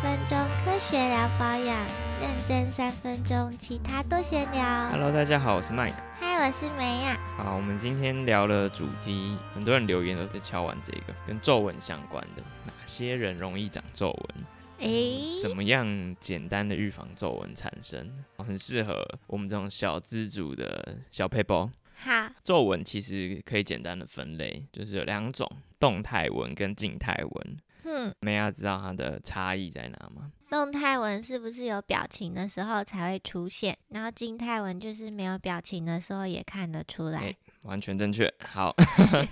分钟科学聊保养，认真三分钟，其他多闲聊。Hello，大家好，我是 Mike。嗨，我是梅亚。好，我们今天聊的主题，很多人留言都在敲完这个跟皱纹相关的，哪些人容易长皱纹？诶，怎么样简单的预防皱纹产生？很适合我们这种小资主的小 paper。好，皱纹其实可以简单的分类，就是有两种：动态纹跟静态纹。嗯，没要知道它的差异在哪吗？动态纹是不是有表情的时候才会出现？然后静态纹就是没有表情的时候也看得出来。诶完全正确。好，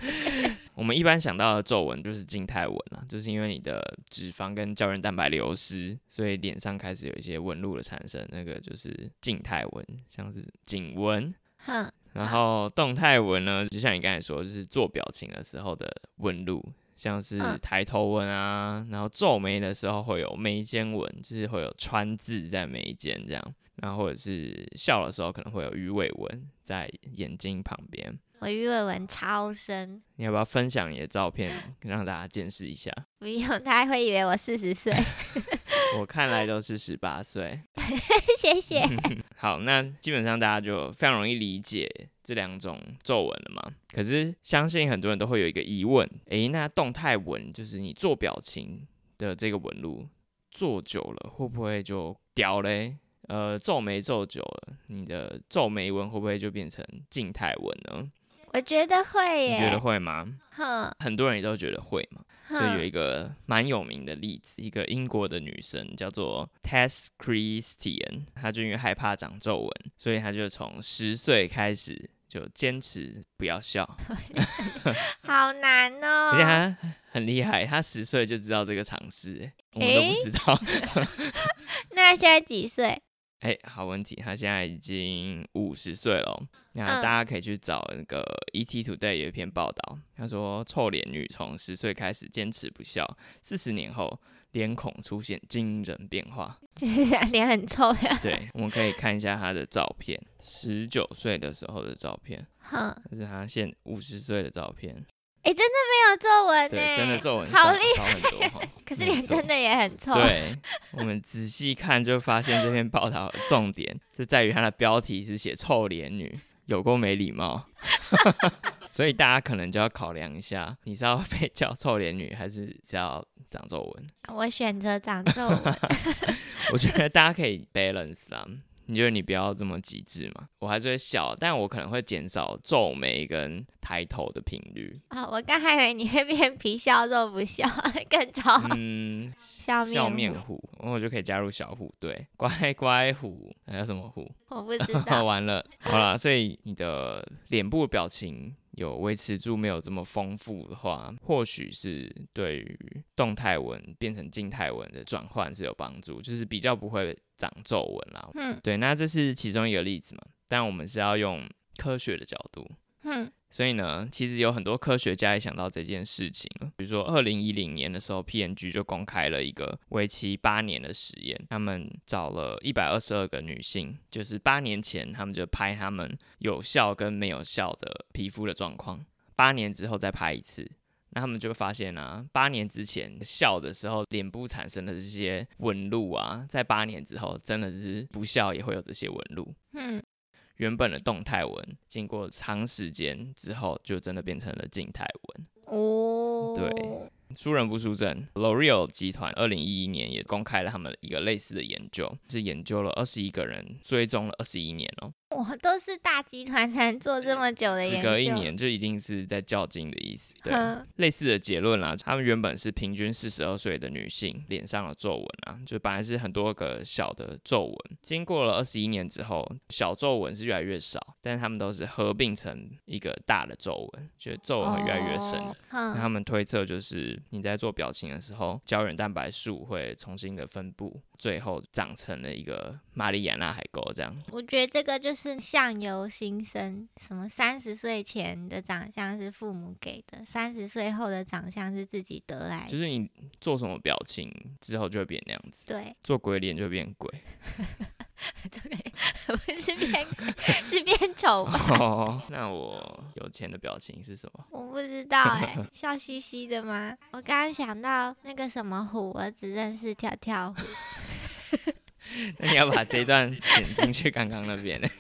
我们一般想到的皱纹就是静态纹了，就是因为你的脂肪跟胶原蛋白流失，所以脸上开始有一些纹路的产生，那个就是静态纹，像是颈纹。哼，然后动态纹呢，就像你刚才说，就是做表情的时候的纹路，像是嗯抬头纹啊，然后皱眉的时候会有眉间纹，就是会有川字在眉间这样，然后或者是笑的时候可能会有鱼尾纹在眼睛旁边。我鱼尾纹超深，你要不要分享你的照片，让大家见识一下？不用，他会以为我四十岁。我看来都是十八岁。谢谢。好，那基本上大家就非常容易理解这两种皱纹了嘛。可是相信很多人都会有一个疑问，诶，那动态纹就是你做表情的这个纹路做久了，会不会就掉嘞？呃，皱眉皱久了，你的皱眉纹会不会就变成静态纹呢？我觉得会耶。你觉得会吗？哼，很多人也都觉得会嘛。所以有，一个蛮有名的例子，一个英国的女生叫做 Tess Christian，她就因为害怕长皱纹，所以她就从十岁开始就坚持不要笑，好难哦。而且她很厉害，她十岁就知道这个常识，欸我们都不知道。那现在几岁？哎、好问题，她现在已经五十岁了哦。那嗯大家可以去找那个 ET Today 有一篇报道，他说臭脸女从十岁开始坚持不笑，四十年后脸孔出现惊人变化。就是 脸很臭呀。对，我们可以看一下她的照片，十九岁的时候的照片，哼，这是他现五十岁的照片。哎、真的没有皱纹呢，对，真的皱纹好厉少少很多。可是脸真的也很 臭。对，我们仔细看就发现这篇报道的重点是在于它的标题是写“臭脸女”，有够没礼貌。所以大家可能就要考量一下，你是要被叫臭脸女，还是是要长皱纹？我选择长皱纹。我觉得大家可以 balance 啦。你觉得你不要这么极致嘛？我还是会笑，但我可能会减少皱眉跟抬头的频率。啊、我刚还以为你会变皮笑肉不笑，更糟。嗯，笑面笑面虎，然后我就可以加入小虎队，乖乖虎，还有什么虎？我不知道。完了，好了，所以你的脸部表情有维持住没有这么丰富的话，或许是对于动态纹变成静态纹的转换是有帮助，就是比较不会长皱纹啦。嗯对，那这是其中一个例子嘛，但我们是要用科学的角度。哼，所以呢，其实有很多科学家也想到这件事情了。比如说，二零一零年的时候，PNG 就公开了一个为期八年的实验，他们找了一百二十二个女性，就是八年前他们就拍他们有效跟没有效的皮肤的状况，八年之后再拍一次。那他们就会发现啊，八年之前笑的时候，脸部产生的这些纹路啊，在八年之后，真的是不笑也会有这些纹路。嗯，原本的动态文，经过长时间之后，就真的变成了静态文。哦，对，输人不输阵。L'Oreal 集团二零一一年也公开了他们一个类似的研究，是研究了二十一个人，追踪了二十一年哦、我都是大集团才能做这么久的研究。只隔一年就一定是在较劲的意思。对，类似的结论啦，他们原本是平均四十二岁的女性脸上的皱纹啊，就本来是很多个小的皱纹，经过了二十一年之后，小皱纹是越来越少，但是他们都是合并成一个大的皱纹，觉得皱纹会越来越深。哦那他，们推测就是你在做表情的时候，胶原蛋白素会重新的分布，最后长成了一个马里亚纳海沟这样。我觉得这个就是相由心生，什么三十岁前的长相是父母给的，三十岁后的长相是自己得来的。就是你做什么表情之后就会变那样子，对，做鬼脸就会变鬼。对，不是变是变丑吧？哦，那我有钱的表情是什么？我不知道哎、笑嘻嘻的吗？我刚刚想到那个什么虎，我只认识跳跳虎。那你要把这一段 剪进去刚刚那边呢？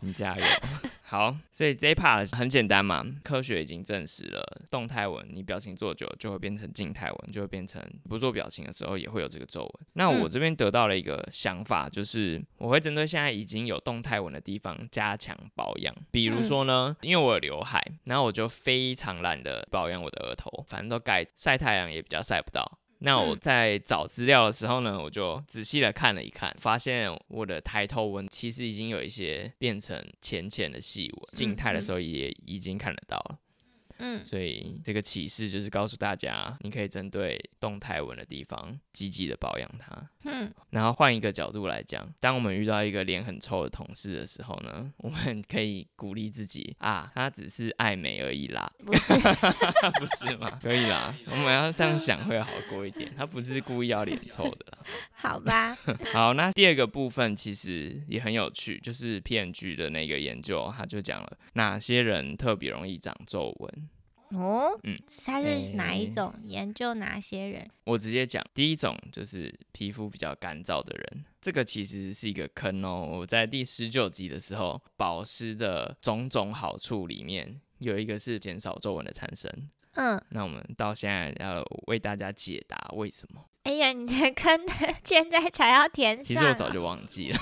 你加油！好，所以这一 part 很简单嘛，科学已经证实了，动态纹你表情做久就会变成静态纹，就会变成不做表情的时候也会有这个皱纹。那我嗯这边得到了一个想法，就是我会针对现在已经有动态纹的地方加强保养。比如说呢，因为我有刘海，然后我就非常懒得保养我的额头，反正都盖晒太阳也比较晒不到。那我嗯。在找资料的时候呢，我就仔细的看了一看，发现我的抬头纹其实已经有一些变成浅浅的细纹，静态的时候也已经看得到了。嗯所以这个启示就是告诉大家，你可以针对动态纹的地方积极的保养它。嗯，然后换一个角度来讲，当我们遇到一个脸很臭的同事的时候呢，我们可以鼓励自己啊，他只是爱美而已啦，不是，不是吗？可以啦，我们要这样想会好过一点。他不是故意要脸臭的啦。好吧？好，那第二个部分其实也很有趣，就是 PNG 的那个研究，他就讲了哪些人特别容易长皱纹。哦，嗯他是哪一诶种？研究哪些人？我直接讲，第一种就是皮肤比较干燥的人，这个其实是一个坑哦。我在第十九集的时候，保湿的种种好处里面有一个是减少皱纹的产生。嗯，那我们到现在要为大家解答为什么。哎呀，你的坑现在才要填上、其实我早就忘记了，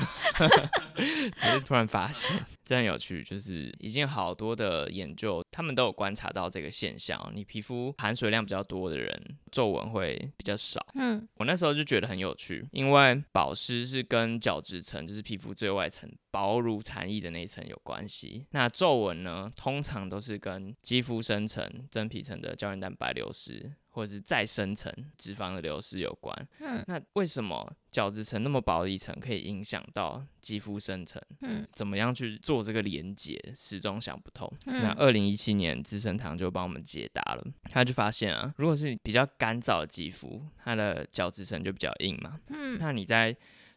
只是突然发现，真的很有趣。就是已经好多的研究，他们都有观察到这个现象哦。你皮肤含水量比较多的人，皱纹会比较少。嗯我那时候就觉得很有趣，因为保湿是跟角质层，就是皮肤最外层薄如蝉翼的那一层有关系。那皱纹呢，通常都是跟肌肤深层、真皮层的胶原蛋白流失，或者是再深层脂肪的流失有关。嗯那为什么角质层那么薄的一层可以影响到肌肤深层？嗯怎么样去做这个连接，始终想不通。嗯那二零一七年资生堂就帮我们解答了，他就发现啊，如果是比较干燥的肌肤，它的角质层就比较硬嘛，嗯那你在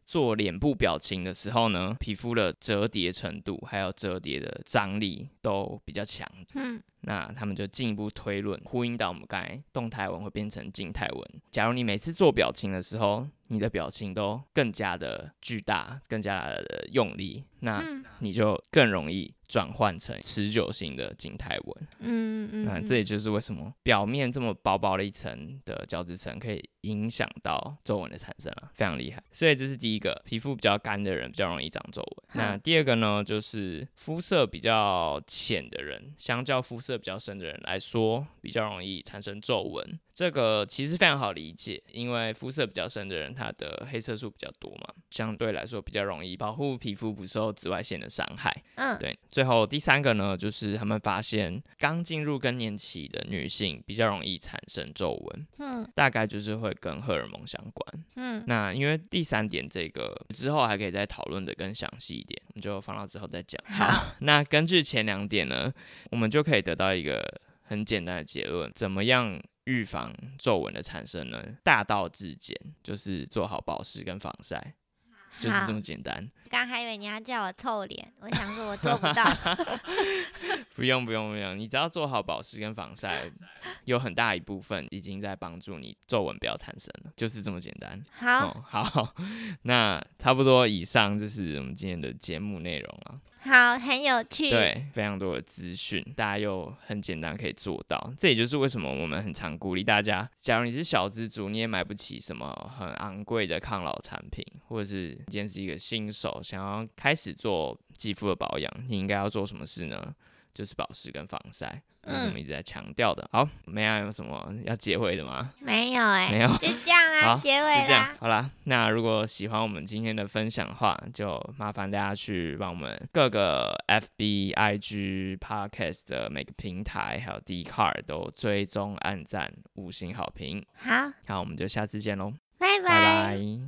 做脸部表情的时候呢，皮肤的折叠程度还有折叠的张力都比较强。嗯那他们就进一步推论，呼应到我们刚才动态纹会变成静态纹。假如你每次做表情的时候，你的表情都更加的巨大，更加的用力，那嗯你就更容易转换成持久性的静态纹。嗯嗯，那这也就是为什么表面这么薄薄的一层的角质层可以影响到皱纹的产生啊，非常厉害。所以这是第一个，皮肤比较干的人比较容易长皱纹。那第二个呢，就是肤色比较浅的人，相较肤色比较深的人来说，比较容易产生皱纹。这个其实非常好理解，因为肤色比较深的人，他的黑色素比较多嘛，相对来说比较容易保护皮肤不受紫外线的伤害。嗯对，最后第三个呢，就是他们发现刚进入更年期的女性比较容易产生皱纹，嗯大概就是会跟荷尔蒙相关。嗯那因为第三点这个之后还可以再讨论的更详细一点，我们就放到之后再讲。好，那根据前两点呢，我们就可以得到一个很简单的结论：怎么样预防皱纹的产生呢？大道至简，就是做好保湿跟防晒，就是这么好简单。刚还以为你要叫我臭脸，我想说我做不到。不用不用不用，你只要做好保湿跟防晒，有很大一部分已经在帮助你皱纹不要产生了，就是这么简单。好哦，好，那差不多以上就是我们今天的节目内容了。好，很有趣。，对，非常多的资讯，大家又很简单可以做到。这也就是为什么我们很常鼓励大家，假如你是小资族，你也买不起什么很昂贵的抗老产品，或者是今天是一个新手，想要开始做肌肤的保养，你应该要做什么事呢？就是保湿跟防晒，这是我们一直在强调的。好，梅亚有什么要结尾的吗？没有哎、没有就这样啦，好结尾就这样啦，。好啦，那如果喜欢我们今天的分享的话，就麻烦大家去帮我们各个 FB、IG、Podcast 的每个平台，还有 d c a r 都追踪、按赞、五星好评。好，那，我们就下次见喽，拜拜拜